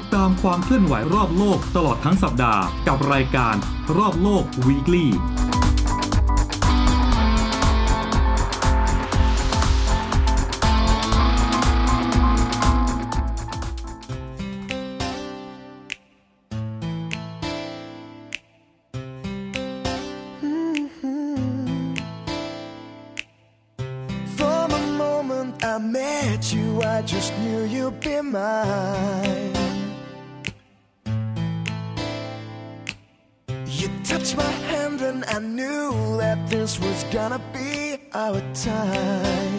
ดตามความเคลื่อนไหวรอบโลกตลอดทั้งสัปดาห์ กับรายการรอบโลก Weekly this was gonna be our time.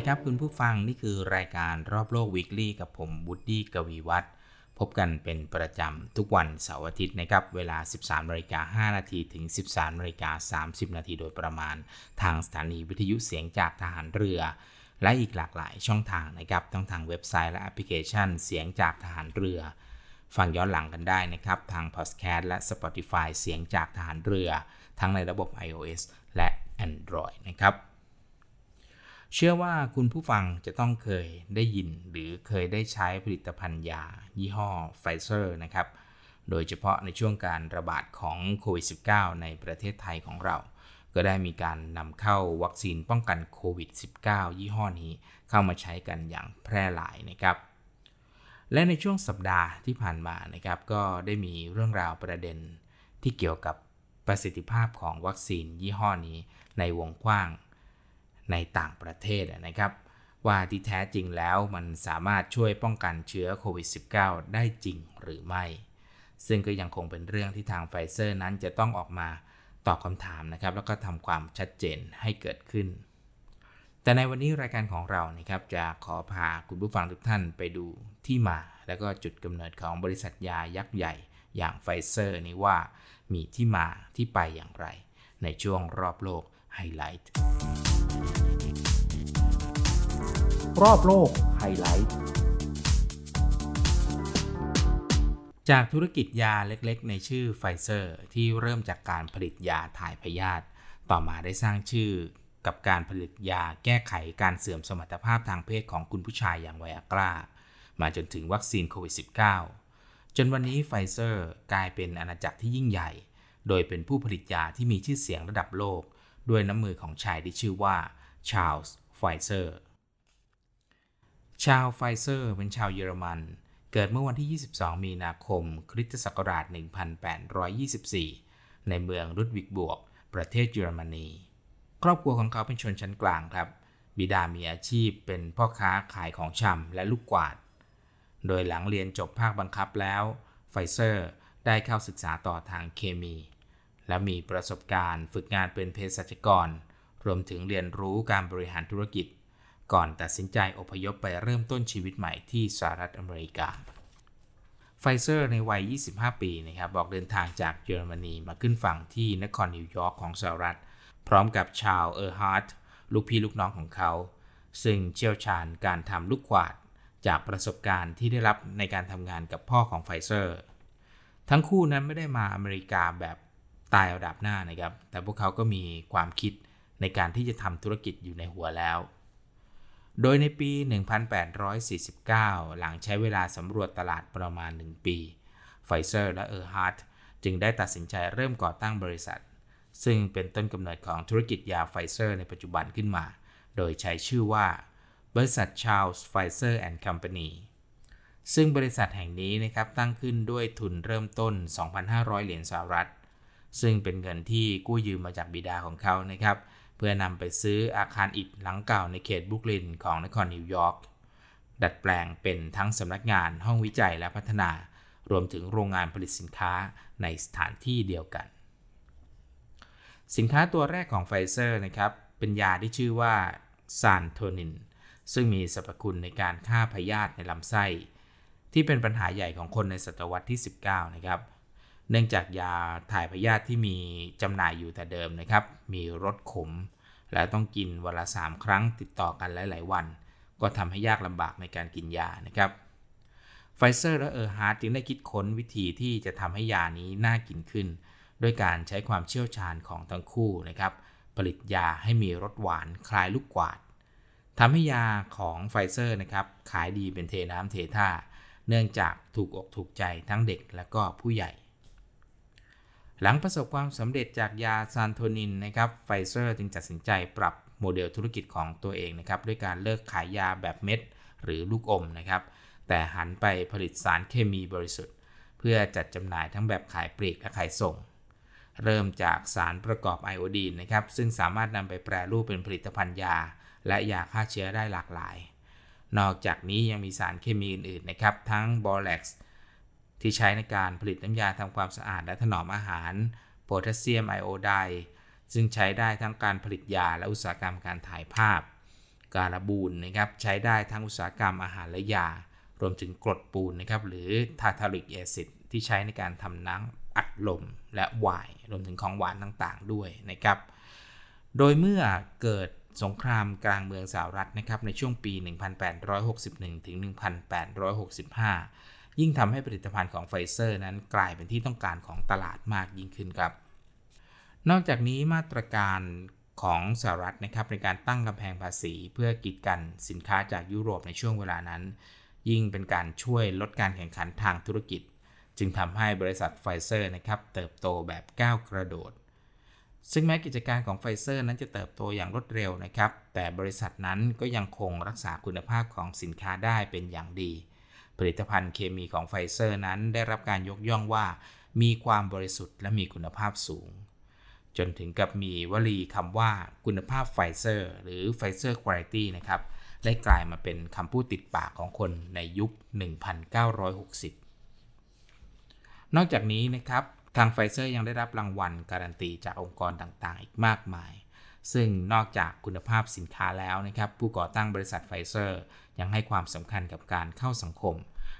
วัสดีครับคุณผู้ฟังนี่คือรายการรอบโลก Weekly กับผมวูดดี้กวีวัฒน์พบกันเป็นประจำทุกวันเสาร์อาทิตย์นะครับ เวลา 13นาฬิกา5นาทีถึง 13นาฬิกา30 นาทีโดยประมาณ ทางสถานีวิทยุเสียงจากทหารเรือ และอีกหลากหลายช่องทางนะครับทั้งทางเว็บไซต์และแอปพลิเคชันเสียงจากทหารเรือ ฟังย้อนหลังกันได้นะครับ ทาง Podcast และ Spotify เสียงจากทหารเรือ ทั้งในระบบ iOS และ Android นะครับ เชื่อว่าคุณผู้ฟังจะต้องเคยได้ยินหรือเคยได้ใช้ผลิตภัณฑ์ยา ยี่ห้อไฟเซอร์นะครับ โดยเฉพาะในช่วงการระบาดของโควิด -19 ในประเทศไทยของเรา ก็ได้มีการนำเข้าวัคซีนป้องกันโควิด -19 ยี่ห้อนี้เข้ามาใช้กันอย่างแพร่หลายนะครับ และในช่วงสัปดาห์ที่ผ่านมานะครับ ก็ได้มีเรื่องราวประเด็นที่เกี่ยวกับประสิทธิภาพของวัคซีนยี่ห้อนี้ในวงกว้าง ในต่างประเทศนะครับว่าที่แท้จริงแล้วมันสามารถช่วยป้องกันเชื้อโควิด -19 ได้จริงหรือไม่ ซึ่งก็ยังคงเป็นเรื่องที่ทางไฟเซอร์นั้นจะต้องออกมาตอบคำถามนะครับ แล้วก็ทำความชัดเจนให้เกิดขึ้น แต่ในวันนี้รายการของเรานะครับจะขอพาคุณผู้ฟังทุกท่านไปดูที่มา แล้วก็จุดกำเนิดของบริษัทยายักษ์ใหญ่อย่างไฟเซอร์นี้ว่ามีที่มาที่ไปอย่างไร ในช่วงรอบโลกไฮไลท์ รอบโลกไฮไลท์จากธุรกิจยาเล็กๆ ในชื่อไฟเซอร์ที่เริ่มจากการผลิตยาถ่ายพยาธิต่อมาได้สร้างชื่อกับการผลิตยาแก้ไขการเสื่อมสมรรถภาพทางเพศของคุณผู้ชายอย่างไวอากรามาจนถึงวัคซีนโควิด -19 จนวันนี้ไฟเซอร์กลายเป็นอาณาจักรที่ยิ่งใหญ่ โดยเป็นผู้ผลิตยาที่มีชื่อเสียงระดับโลก ด้วยน้ำมือของชายที่ชื่อว่าชาร์ลส์ไฟเซอร์ ชาร์ลส์ไฟเซอร์เป็นชาวเยอรมัน เกิดเมื่อวันที่ 22 มีนาคม คริสตศักราช 1824 ในเมืองลุดวิกส์บวร์ก ประเทศเยอรมนี ครอบครัวของเขาเป็นชนชั้นกลางครับ บิดามีอาชีพเป็นพ่อค้าขายของชำและลูกกวาด โดยหลังเรียนจบภาคบังคับแล้ว ไฟเซอร์ได้เข้าศึกษาต่อทางเคมี และมีประสบการณ์ฝึกงานเป็นเภสัชกร รวมถึงเรียนรู้การบริหารธุรกิจ ก่อนตัดสินใจอพยพไปเริ่มต้นชีวิตใหม่ที่สหรัฐอเมริกา ไฟเซอร์ในวัย 25 ปีนะครับออกเดินทางจากเยอรมนีมาขึ้นฝั่งที่นครนิวยอร์กของสหรัฐ พร้อมกับชาร์ลส์เออร์ฮาร์ตลูกพี่ลูกน้องของเขา ซึ่งเชี่ยวชาญการทำลูกกวาดจากประสบการณ์ที่ได้รับในการทำงานกับพ่อของไฟเซอร์ ทั้งคู่นั้นไม่ได้มาอเมริกาแบบตายเอาดาบหน้านะครับ แต่พวกเขาก็มีความคิดในการที่จะทำธุรกิจอยู่ในหัวแล้ว โดยในปี 1849 หลังใช้เวลาสำรวจตลาดประมาณ 1 ปีไฟเซอร์และเออร์ฮาร์ตจึงได้ตัดสินใจเริ่มก่อตั้งบริษัท ซึ่งเป็นต้นกำเนิดของธุรกิจยาไฟเซอร์ในปัจจุบันขึ้นมา โดยใช้ชื่อว่า บริษัทชาร์ลส์ไฟเซอร์ and Company ซึ่งบริษัทแห่งนี้นะครับตั้งขึ้นด้วยทุนเริ่มต้น 2,500 เหรียญสหรัฐ ซึ่งเป็นเงินที่กู้ยืมมาจากบิดาของเขานะครับ เพื่อนำไปซื้ออาคารอิฐหลังเก่าในเขตบรุกลินของนครนิวยอร์กดัดแปลงเป็นทั้งสำนักงานห้องวิจัยและพัฒนารวมถึงโรงงานผลิตสินค้าในสถานที่เดียวกัน สินค้าตัวแรกของไฟเซอร์นะครับเป็นยาที่ชื่อว่าซานโทนิน ซึ่งมีสรรพคุณในการฆ่าพยาธิในลำไส้ ที่เป็นปัญหาใหญ่ของคนในศตวรรษที่ 19 นะครับ เนื่องจากยาถ่ายพยาธิที่มีจำหน่ายอยู่แต่เดิมนะครับ มีรสขม และต้องกินวันละ 3 ครั้งติดต่อกันหลาย ๆ วัน ก็ทำให้ยากลำบากในการกินยานะครับไฟเซอร์และเออร์ฮาร์ดจึงได้คิดค้นวิธีที่จะทำให้ยานี้น่ากินขึ้น ด้วยการใช้ความเชี่ยวชาญของทั้งคู่นะครับผลิตยาให้มีรสหวานคล้ายลูกกวาดทำให้ยาของไฟเซอร์นะครับขายดีเป็นเทน้ำเทท่า เนื่องจากถูกอกถูกใจทั้งเด็กและก็ผู้ใหญ่ หลังประสบความสำเร็จจากยาซานโทนินนะครับไฟเซอร์จึงตัดสินใจปรับโมเดลธุรกิจของตัวเองนะครับด้วยการเลิกขายยาแบบเม็ด หรือลูกอมนะครับแต่หันไปผลิตสารเคมีบริสุทธิ์ เพื่อจัดจำหน่ายทั้งแบบขายปลีกและขายส่ง เริ่มจากสารประกอบไอโอดีนนะครับซึ่งสามารถนำไปแปรรูปเป็นผลิตภัณฑ์ยา และยาฆ่าเชื้อได้หลากหลาย นอกจากนี้ยังมีสารเคมีอื่นๆนะครับทั้งบอแล็กซ์ ที่ใช้ในการผลิตน้ำยาทำความสะอาดและถนอมอาหาร โพแทสเซียมไอโอไดด์ซึ่งใช้ได้ทั้งการผลิตยาและอุตสาหกรรมการถ่ายภาพ การบูรนะครับใช้ได้ทั้งอุตสาหกรรมอาหารและยา รวมถึงกรดปูนนะครับหรือ tartaric acid ที่ใช้ในการทำน้ำอัดลมและไวน์รวมถึงของหวานต่างๆ ด้วยนะครับ โดยเมื่อเกิดสงครามกลางเมืองสหรัฐนะครับในช่วงปี 1861ถึง1865 ยิ่งทำให้ผลิตภัณฑ์ของไฟเซอร์นั้นกลายเป็นที่ต้องการของตลาดมากยิ่งขึ้นครับ นอกจากนี้มาตรการของสหรัฐนะครับในการตั้งกำแพงภาษีเพื่อกีดกันสินค้าจากยุโรปในช่วงเวลานั้น ยิ่งเป็นการช่วยลดการแข่งขันทางธุรกิจ จึงทำให้บริษัทไฟเซอร์นะครับเติบโตแบบก้าวกระโดด ซึ่งแม้กิจการของไฟเซอร์นั้นจะเติบโตอย่างรวดเร็วนะครับ แต่บริษัทนั้นก็ยังคงรักษาคุณภาพของสินค้าได้เป็นอย่างดี ผลิตภัณฑ์เคมีของไฟเซอร์นั้นได้รับการยกย่องว่า มีความบริสุทธิ์และมีคุณภาพสูง จนถึงกับมีวลีคำว่าคุณภาพไฟเซอร์หรือไฟเซอร์คุณภาพนะครับได้กลายมาเป็นคำพูดติดปากของคนในยุค 1960 นอกจากนี้นะครับ ทางไฟเซอร์ยังได้รับรางวัลการันตีจากองค์กรต่างๆ อีกมากมาย ซึ่งนอกจากคุณภาพสินค้าแล้วนะครับผู้ก่อตั้งบริษัทไฟเซอร์ ยังให้ความสำคัญกับการเข้าสังคม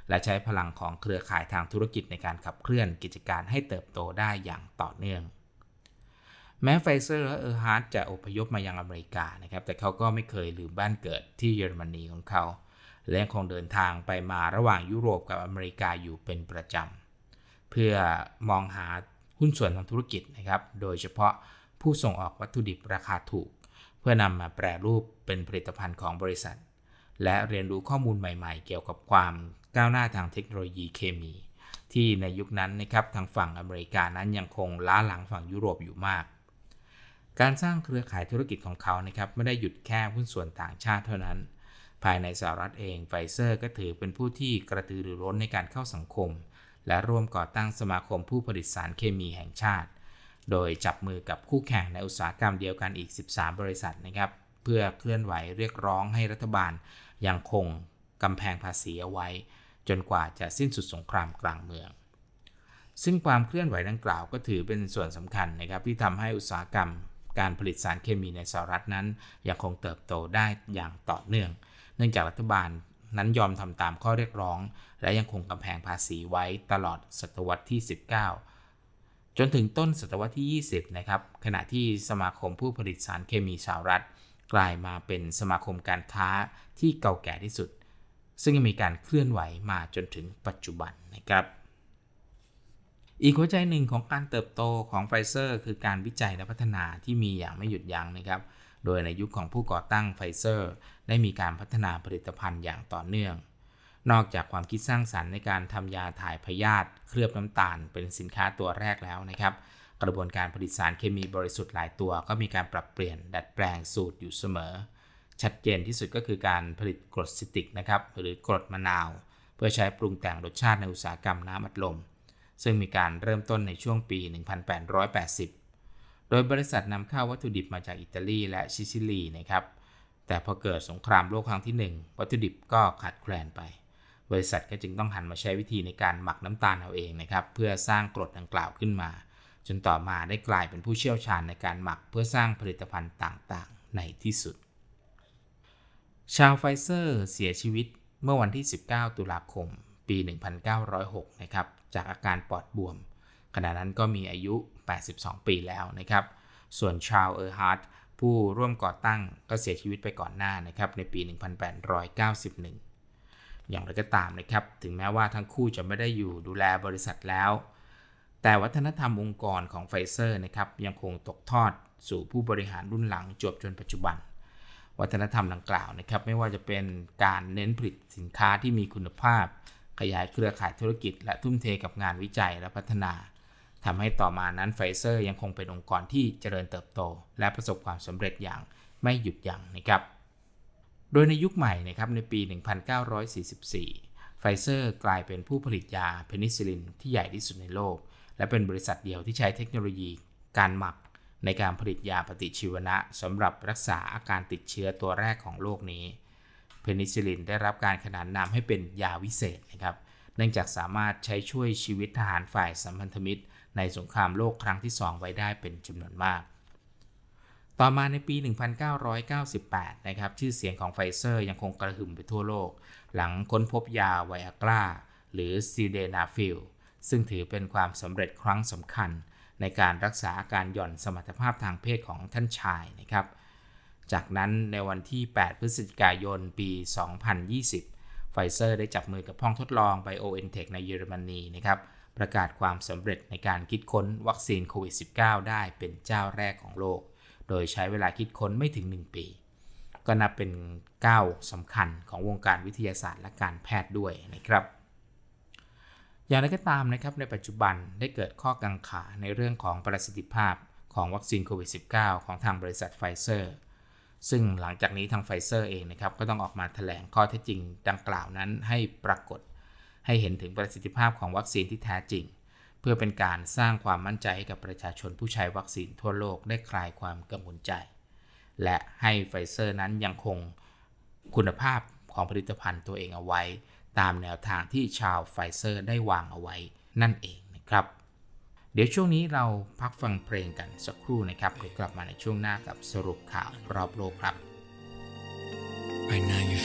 และใช้พลังของเครือข่ายทางธุรกิจในการขับเคลื่อนกิจการให้เติบโตได้อย่างต่อเนื่อง แม้ไฟเซอร์และเออร์ฮาร์ดจะอพยพมายังอเมริกานะครับแต่เขาก็ไม่เคยลืมบ้านเกิดที่เยอรมนีของเขาและยังคงเดินทางไปมาระหว่างยุโรปกับอเมริกาอยู่เป็นประจำเพื่อมองหาหุ้นส่วนทางธุรกิจนะครับ โดยเฉพาะ ผู้ส่งออกวัตถุดิบราคาถูก เพื่อนำมาแปรรูปเป็นผลิตภัณฑ์ของบริษัท และเรียนรู้ข้อมูลใหม่ๆ เกี่ยวกับความก้าวหน้าทางเทคโนโลยีเคมี ที่ในยุคนั้นนะครับทางฝั่งอเมริกานั้นยังคงล้าหลังฝั่งยุโรปอยู่มาก การสร้างเครือข่ายธุรกิจของเขานะครับไม่ได้หยุดแค่หุ้นส่วนต่างชาติเท่านั้น ภายในสหรัฐเองไฟเซอร์ก็ถือเป็นผู้ที่กระตือรือร้นในการเข้าสังคม และร่วมก่อตั้งสมาคมผู้ผลิตสารเคมีแห่งชาติ โดยจับมือกับคู่แข่งในอุตสาหกรรมเดียวกันอีก 13 บริษัทนะครับ เพื่อเคลื่อนไหวเรียกร้องให้รัฐบาลยังคงกำแพงภาษีเอาไว้ จนกว่าจะสิ้นสุดสงครามกลางเมือง ซึ่งความเคลื่อนไหวดังกล่าวก็ถือเป็นส่วนสำคัญนะครับที่ทำให้อุตสาหกรรมการผลิตสารเคมีในสหรัฐนั้น ยังคงเติบโตได้อย่างต่อเนื่อง เนื่องจากรัฐบาลนั้นยอมทำตามข้อเรียกร้อง และยังคงกำแพงภาษีไว้ตลอดศตวรรษที่ 19 จนถึงต้นศตวรรษที่ 20 นะครับ ขณะที่สมาคมผู้ผลิตสารเคมีสหรัฐ กลายมาเป็นสมาคมการค้าที่เก่าแก่ที่สุด ซึ่งมีการเคลื่อนไหวมาจนถึงปัจจุบันนะครับ อีกหัวใจหนึ่งของการเติบโตของไฟเซอร์ คือการวิจัยและพัฒนาที่มีอย่างไม่หยุดยั้งนะครับ โดยในยุคของผู้ก่อตั้งไฟเซอร์ ได้มีการพัฒนาผลิตภัณฑ์อย่างต่อเนื่อง นอกจากความคิดสร้างสรรค์ในการทำยาถ่ายพยาธิเคลือบน้ำตาล เป็นสินค้าตัวแรกแล้วนะครับ กระบวนการผลิตสารเคมีบริสุทธิ์หลายตัว ก็มีการปรับเปลี่ยนดัดแปลงสูตรอยู่เสมอ ชัดเจนที่สุดก็คือการผลิตกรดซิตริกนะครับหรือกรดมะนาว เพื่อใช้ปรุงแต่งรสชาติในอุตสาหกรรมน้ำอัดลม ซึ่งมีการเริ่มต้นในช่วงปี 1880 โดยบริษัทนำเข้าวัตถุดิบมาจากอิตาลีและซิซิลีนะครับแต่พอเกิดสงครามโลกครั้งที่ 1 วัตถุดิบก็ขาดแคลนไป บริษัทก็จึงต้องหันมาใช้วิธีในการหมักน้ำตาลเอาเองนะครับ เพื่อสร้างกรดดังกล่าวขึ้นมา จนต่อมาได้กลายเป็นผู้เชี่ยวชาญในการหมักเพื่อสร้างผลิตภัณฑ์ต่างๆ ในที่สุด ชาร์ลส์ ไฟเซอร์เสียชีวิตเมื่อวันที่ 19 ตุลาคม ปี 1906 นะครับ จากอาการปอดบวม ขณะนั้นก็มีอายุ 82 ปีแล้วนะครับ ส่วนชาร์ลส์ เออร์ฮาร์ตผู้ร่วมก่อตั้งก็เสียชีวิตไปก่อนหน้านะครับ ในปี 1891 อย่างไรก็ตามนะครับ ถึงแม้ว่าทั้งคู่จะไม่ได้อยู่ดูแลบริษัทแล้ว แต่วัฒนธรรมองค์กรของไฟเซอร์นะครับยังคงตกทอดสู่ผู้บริหารรุ่นหลังตราบจนปัจจุบัน วัฒนธรรมดังกล่าวนะครับไม่ว่าจะเป็นการเน้นผลิตสินค้าที่มีคุณภาพ ขยายเครือข่ายธุรกิจ และทุ่มเทกับงานวิจัยและพัฒนาทำให้ต่อมานั้นไฟเซอร์ยังคงเป็นองค์กรที่เจริญเติบโต และประสบความสำเร็จอย่างไม่หยุดยั้งนะครับ โดยในยุคใหม่นะครับในปี 1944 ไฟเซอร์กลายเป็นผู้ผลิตยาเพนิซิลินที่ใหญ่ที่สุดในโลก และเป็นบริษัทเดียวที่ใช้เทคโนโลยีการหมักในการผลิตยาปฏิชีวนะสำหรับรักษาอาการติดเชื้อตัวแรกของโลกนี้ เพนิซิลินได้รับการขนานนามให้เป็นยาวิเศษนะครับ เนื่องจากสามารถใช้ช่วยชีวิตทหารฝ่ายสัมพันธมิตร ในสงครามโลกครั้งที่ 2 ไว้ได้เป็นจำนวนมาก ต่อมาในปี 1998 นะครับ ชื่อเสียงของไฟเซอร์ยังคงกระหึ่มไปทั่วโลก หลังค้นพบยาไวอากราหรือซิลเดนาฟิลซึ่งถือเป็นความสำเร็จครั้งสำคัญ ในการรักษาอาการหย่อนสมรรถภาพทางเพศของท่านชายนะครับ จากนั้นในวันที่ 8 พฤศจิกายน ปี 2020 ไฟเซอร์ได้จับมือกับห้องทดลอง BioNTech ในเยอรมนีนะครับ ประกาศความสำเร็จในการคิดค้นวัคซีนโควิด -19 ได้เป็นเจ้าแรกของโลก โดยใช้เวลาคิดค้นไม่ถึง 1 ปี ก็นับเป็นก้าวสำคัญของวงการวิทยาศาสตร์และการแพทย์ด้วยนะครับ อย่างไรก็ตามนะครับในปัจจุบันได้เกิดข้อกังขาในเรื่องของประสิทธิภาพของวัคซีนโควิด -19 ของทางบริษัทไฟเซอร์ ซึ่งหลังจากนี้ทางไฟเซอร์เองนะครับก็ต้องออกมาแถลงข้อเท็จจริงดังกล่าวนั้นให้ปรากฏ ให้เห็นถึงประสิทธิภาพของวัคซีนที่แท้จริง เพื่อเป็นการสร้างความมั่นใจให้กับประชาชนผู้ใช้วัคซีนทั่วโลกได้คลายความกังวลใจ และให้ไฟเซอร์นั้นยังคงคุณภาพของผลิตภัณฑ์ตัวเองเอาไว้ ตามแนวทางที่ชาร์ลส์ ไฟเซอร์ได้วางเอาไว้นั่นเองนะครับ เดี๋ยวช่วงนี้เราพักฟังเพลงกันสักครู่นะครับเดี๋ยวกลับมาในช่วงหน้ากับสรุปข่าวรอบโลกครับ Right now you feel like you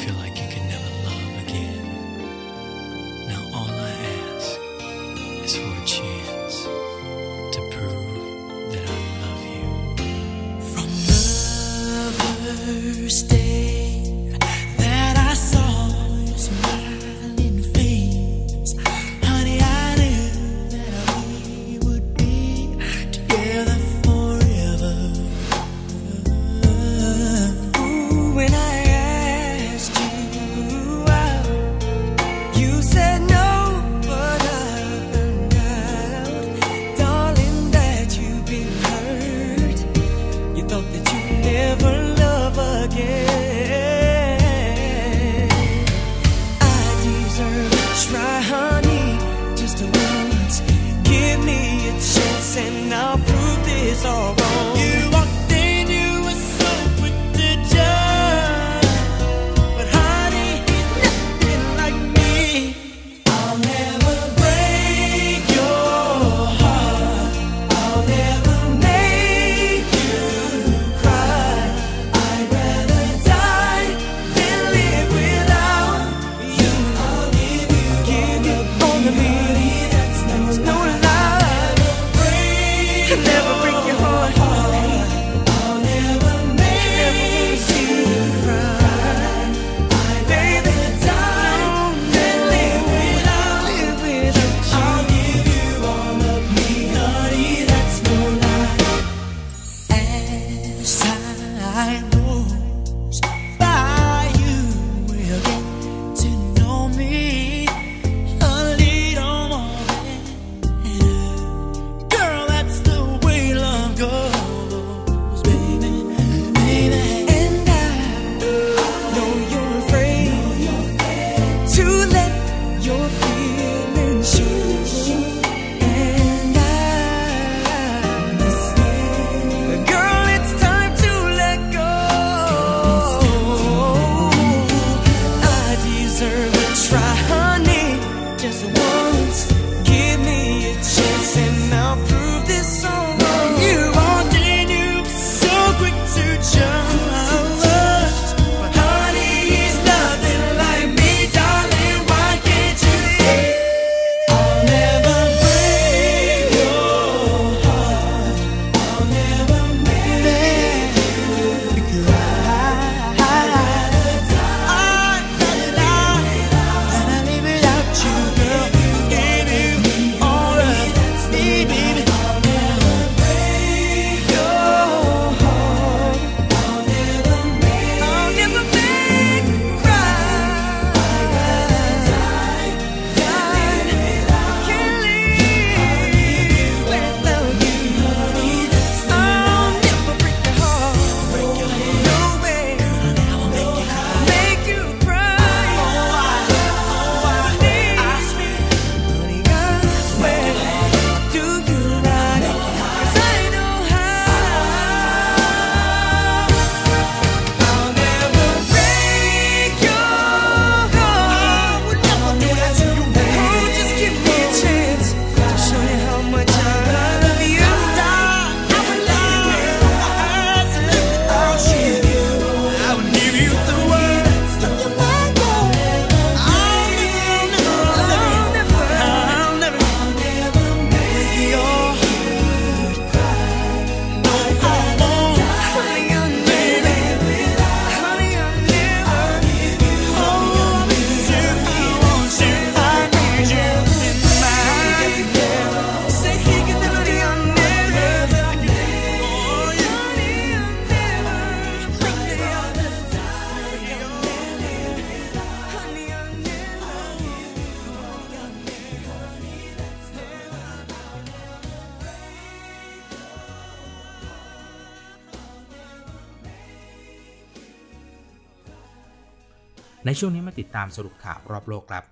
ติดตามสรุปข่าวรอบโลกครับ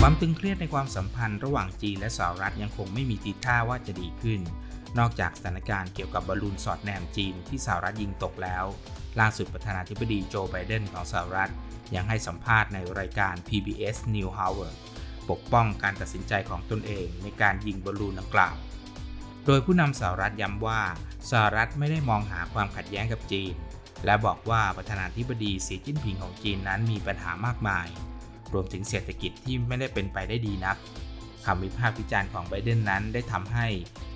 ความตึงเครียดในความสัมพันธ์ระหว่างจีนและสหรัฐยังคงไม่มีทีท่าว่าจะดีขึ้น นอกจากสถานการณ์เกี่ยวกับบอลลูนสอดแนมจีนที่สหรัฐยิงตกแล้ว ล่าสุดประธานาธิบดีโจไบเดนของสหรัฐ ยังให้สัมภาษณ์ในรายการ PBS New Hour ปกป้องการตัดสินใจของตนเองในการยิงบอลลูนดังกล่าว โดยผู้นำสหรัฐย้ำว่าสหรัฐไม่ได้มองหาความขัดแย้งกับจีน และบอกว่าประธานาธิบดีสีจิ้นผิงของจีนนั้นมีปัญหามากมาย รวมถึงเศรษฐกิจที่ไม่ได้เป็นไปได้ดีนักคำวิพากษ์วิจารณ์ของไบเดนนั้นได้ทำให้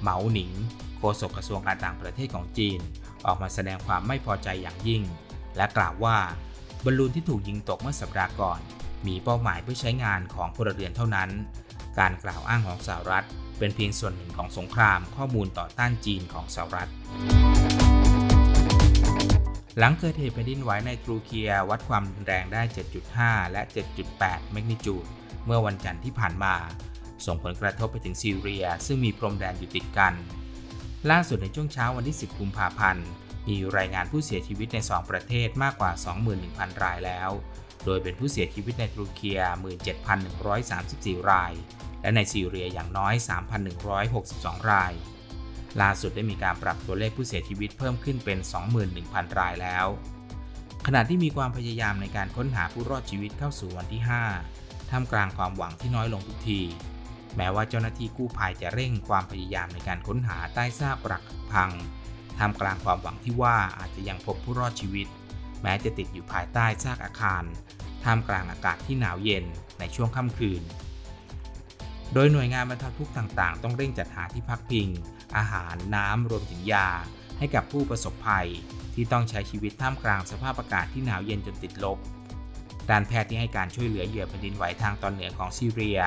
เหมาหนิงโฆษกกระทรวงการต่างประเทศของจีน ออกมาแสดงความไม่พอใจอย่างยิ่ง และกล่าวว่าบอลลูนที่ถูกยิงตกเมื่อสัปดาห์ก่อน มีเป้าหมายเพื่อใช้งานของพลเรือนเท่านั้น การกล่าวอ้างของสหรัฐ เป็นเพียงส่วนหนึ่งของสงครามข้อมูลต่อต้านจีนของสหรัฐ หลังเกิดเหตุแผ่นดินไหวในทรูเคียวัดความรุนแรงได้ 7.5 และ 7.8 แมกนิจูดเมื่อวันจันทร์ที่ผ่านมา ส่งผลกระทบไปถึงซีเรีย ซึ่งมีพรมแดนอยู่ติดกัน ล่าสุดในช่วงเช้าวันที่ 10 กุมภาพันธ์ มีรายงานผู้เสียชีวิตใน 2 ประเทศมากกว่า 21,000 รายแล้ว โดยเป็นผู้เสียชีวิตในตุรกี17,134 ราย และในซีเรียอย่างน้อย 3,162 ราย ล่าสุดได้มีการปรับตัวเลขผู้เสียชีวิตเพิ่มขึ้นเป็น 21,000 รายแล้ว ขณะที่มีความพยายามในการค้นหาผู้รอดชีวิตเข้าสู่วันที่ 5 ท่ามกลางความหวังที่น้อยลงทุกที แม้ว่าเจ้าหน้าที่กู้ภัยจะเร่งความพยายามในการค้นหาใต้ซากปรักหักพัง ท่ามกลางความหวังที่ว่าอาจจะยังพบผู้รอดชีวิต แม้จะติดอยู่ภายใต้ซากอาคาร ท่ามกลางอากาศที่หนาวเย็นในช่วงค่ำคืน โดยหน่วยงานบรรเทาทุกข์ต่างๆ ต้องเร่งจัดหาที่พักพิง อาหารน้ำรวมถึงยา ให้กับผู้ประสบภัย ที่ต้องใช้ชีวิตท่ามกลางสภาพอากาศที่หนาวเย็นจนติดลบด้านแพทย์ที่ให้การช่วยเหลือเหยื่อแผ่นดินไหวทางตอนเหนือของซีเรีย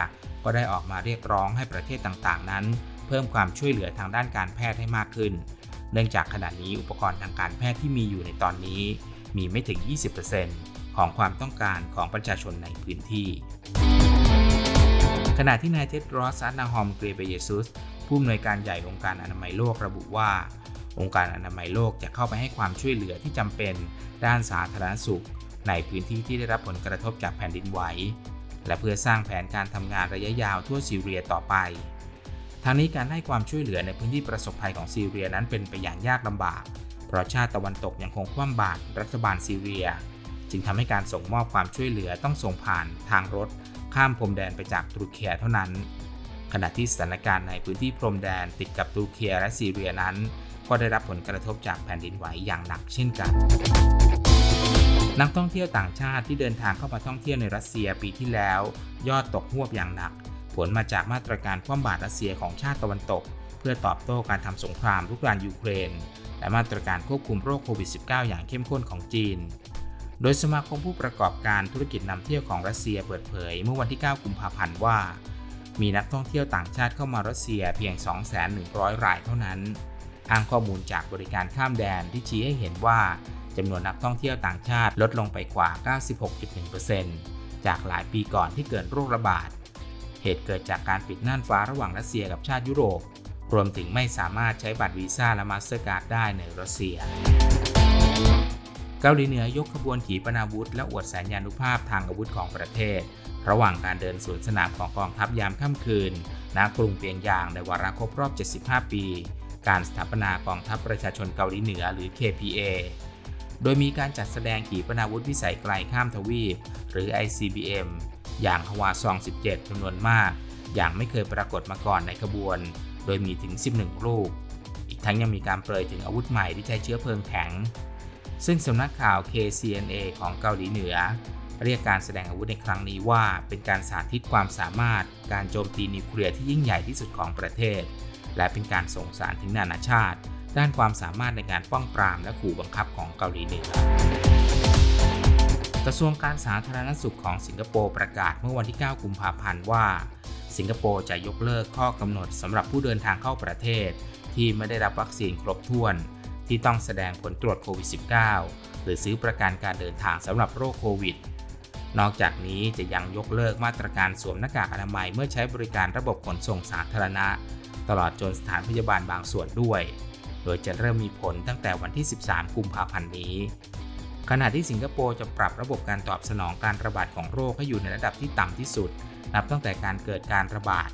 ก็ได้ออกมาเรียกร้องให้ประเทศต่างๆ นั้น เพิ่มความช่วยเหลือทางด้านการแพทย์ให้มากขึ้น เนื่องจากขณะนี้อุปกรณ์ทางการแพทย์ที่มีอยู่ในตอนนี้ มีไม่ถึง 20%ของความต้องการของประชาชนในพื้นที่ ขณะที่นายเท็ดรอส อัดฮานอมเกเบรเยซุส ผู้อำนวยการใหญ่องค์การอนามัยโลกระบุว่า องค์การอนามัยโลกจะเข้าไปให้ความช่วยเหลือที่จำเป็นด้านสาธารณสุข ในพื้นที่ที่ได้รับผลกระทบจากแผ่นดินไหว และเพื่อสร้างแผนการทำงานระยะยาวทั่วซีเรียต่อไปทั้งนี้การให้ความช่วยเหลือในพื้นที่ประสบภัยของซีเรียนั้นเป็นไปอย่างยากลำบาก เพราะชาติตะวันตกยังคงคว่ำบาตรรัฐบาลซีเรีย จึงทำให้การส่งมอบความช่วยเหลือต้องส่งผ่านทางรถข้ามพรมแดนไปจากตุรกีเท่านั้น ขณะที่สถานการณ์ในพื้นที่พรมแดนติดกับตุรกีและซีเรียนั้น ก็ได้รับผลกระทบจากแผ่นดินไหวอย่างหนักเช่นกัน นักท่องเที่ยวต่างชาติที่เดินทางเข้ามาท่องเที่ยวในรัสเซียปีที่แล้ว ยอดตกหวบอย่างหนัก ผลมาจากมาตรการคว่ำบาตรรัสเซียของชาติตะวันตก เพื่อตอบโต้การทำสงครามรุกรานยูเครน และมาตรการควบคุมโรคโควิด -19 อย่างเข้มข้นของจีนโดยสมาคมผู้ประกอบการธุรกิจนำเที่ยวของรัสเซียเปิดเผย เมื่อวันที่ 9 กุมภาพันธ์ว่า มีนักท่องเที่ยวต่างชาติเข้ามารัสเซียเพียง 2,100 รายเท่านั้น อ้างข้อมูลจากบริการข้ามแดนที่ชี้ให้เห็นว่าจำนวนนักท่องเที่ยวต่างชาติลดลงไปกว่า 96.1%จากหลายปีก่อนที่เกิดโรคระบาด เหตุเกิดจากการปิดน่านฟ้าระหว่างรัสเซียกับชาติยุโรป รวมถึงไม่สามารถใช้บัตรวีซ่าและมาสเตอร์การ์ดได้ในรัสเซีย เกาหลีเหนือยกขบวนขีปนาวุธและอวดแสนยานุภาพทางอาวุธของประเทศ ระหว่างการเดินสวนสนามของกองทัพยามค่ำคืนณกรุงเปียงยางในวาระครบรอบ 75 ปี การสถาปนากองทัพประชาชนเกาหลีเหนือหรือ KPA โดยมีการจัดแสดงขีปนาวุธวิสัยไกลข้ามทวีป หรือ ICBM อย่างฮวาซอง 17จำนวนมาก อย่างไม่เคยปรากฏมาก่อนในขบวน โดยมีถึง 11 ลูก อีกทั้งยังมีการเปรยถึงอาวุธใหม่ที่ใช้เชื้อเพลิงแข็ง ซึ่งสำนักข่าว KCNA ของเกาหลีเหนือ เรียกการแสดงอาวุธในครั้งนี้ว่า เป็นการสาธิตความสามารถการโจมตีนิวเคลียร์ที่ยิ่งใหญ่ที่สุดของประเทศ และเป็นการส่งสารถึงนานาชาติ ด้านความสามารถในการป้องปรามและขู่บังคับของเกาหลีเหนือ กระทรวงการสาธารณสุขของสิงคโปร์ประกาศเมื่อวันที่ 9 กุมภาพันธ์ว่า สิงคโปร์จะยกเลิกข้อกำหนดสำหรับผู้เดินทางเข้าประเทศ ที่ไม่ได้รับวัคซีนครบถ้วน ที่ต้องแสดงผลตรวจโควิด -19 หรือซื้อประกันการเดินทางสำหรับโรคโควิด นอกจากนี้จะยังยกเลิกมาตรการสวมหน้ากากอนามัยเมื่อใช้บริการระบบขนส่งสาธารณะ ตลอดจนสถานพยาบาลบางส่วนด้วย โดยจะเริ่มมีผลตั้งแต่วันที่ 13 กุมภาพันธ์นี้ ขณะที่สิงคโปร์จะปรับระบบการตอบสนองการระบาดของโรคให้อยู่ในระดับที่ต่ำที่สุด นับตั้งแต่การเกิดการระบาด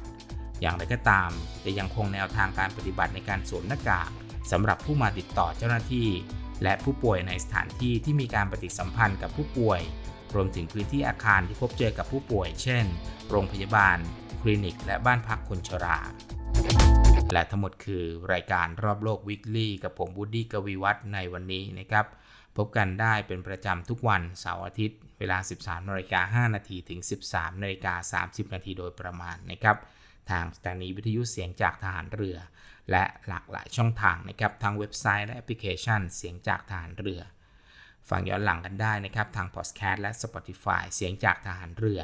อย่างไรก็ตามจะยังคงแนวทางการปฏิบัติในการสวมหน้ากาก สำหรับผู้มาติดต่อเจ้าหน้าที่ และผู้ป่วยในสถานที่ที่มีการปฏิสัมพันธ์กับผู้ป่วย รวมถึงพื้นที่อาคารที่พบเจอกับผู้ป่วย เช่น โรงพยาบาล คลินิก และบ้านพักคนชรา และทั้งหมดคือรายการรอบโลกวิกฤตกับผมบูดดี้กวีวัฒน์ในวันนี้นะครับ พบกันได้เป็นประจำทุกวันเสาร์อาทิตย์ เวลา 13นาฬิกา5นาทีถึง 13นาฬิกา30นาทีโดยประมาณนะครับ ทางสถานีวิทยุเสียงจากทหารเรือ และหลากหลายช่องทางนะครับทางเว็บไซต์และแอปพลิเคชัน เสียงจากทหารเรือ ฟังย้อนหลังกันได้นะครับทางพอดแคสต์และ Spotify เสียงจากทหารเรือ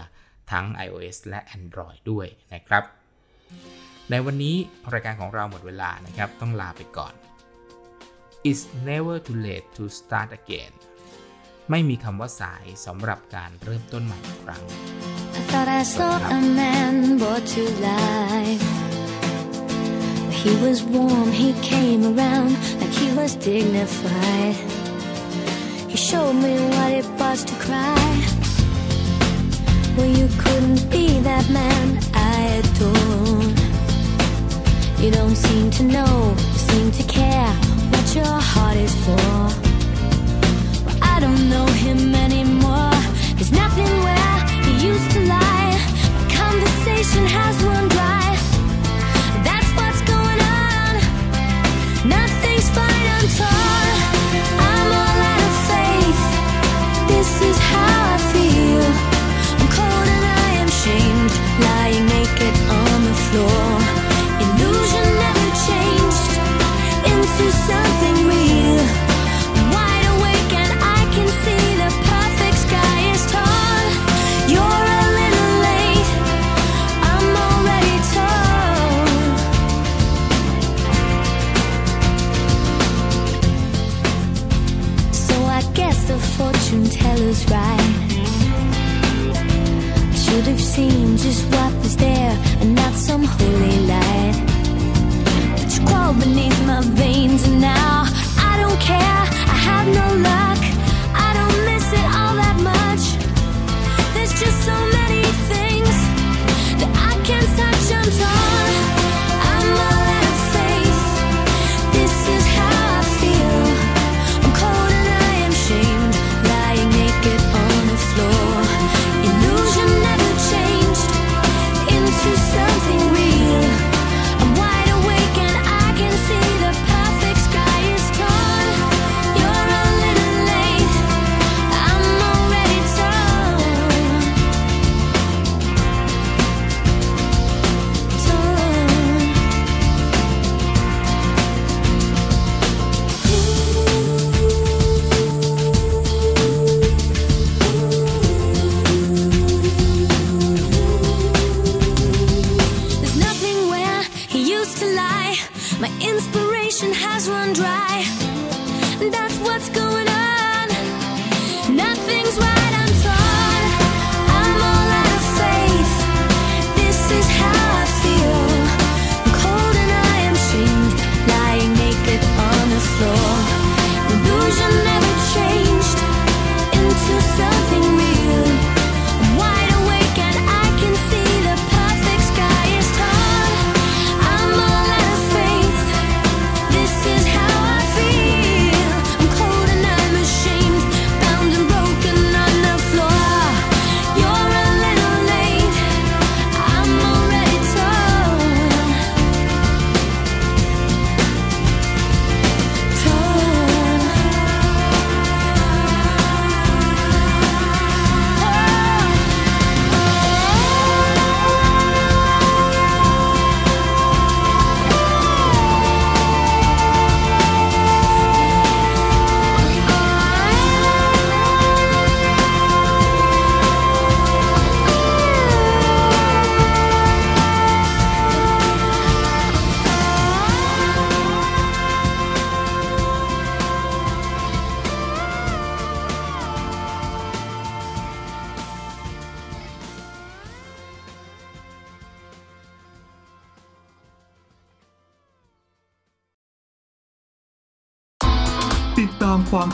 ทั้ง iOS และ Android ด้วยนะครับ ในวันนี้รายการของเราหมดเวลานะครับต้องลาไปก่อน It's never too late to start again ไม่มีคำว่าสายสำหรับการเริ่มต้นใหม่อีกครั้ง thought I saw a man brought to life. He was warm, he came around like he was dignified. He showed me what it was to cry. Well, you couldn't be that man I adore. You don't seem to know, you seem to care what your heart is for. Well, I don't know him. used to lie. My inspiration has run dry. That's what's going on.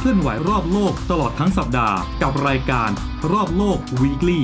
เคลื่อนไหวรอบโลกตลอดทั้งสัปดาห์กับรายการรอบโลก weekly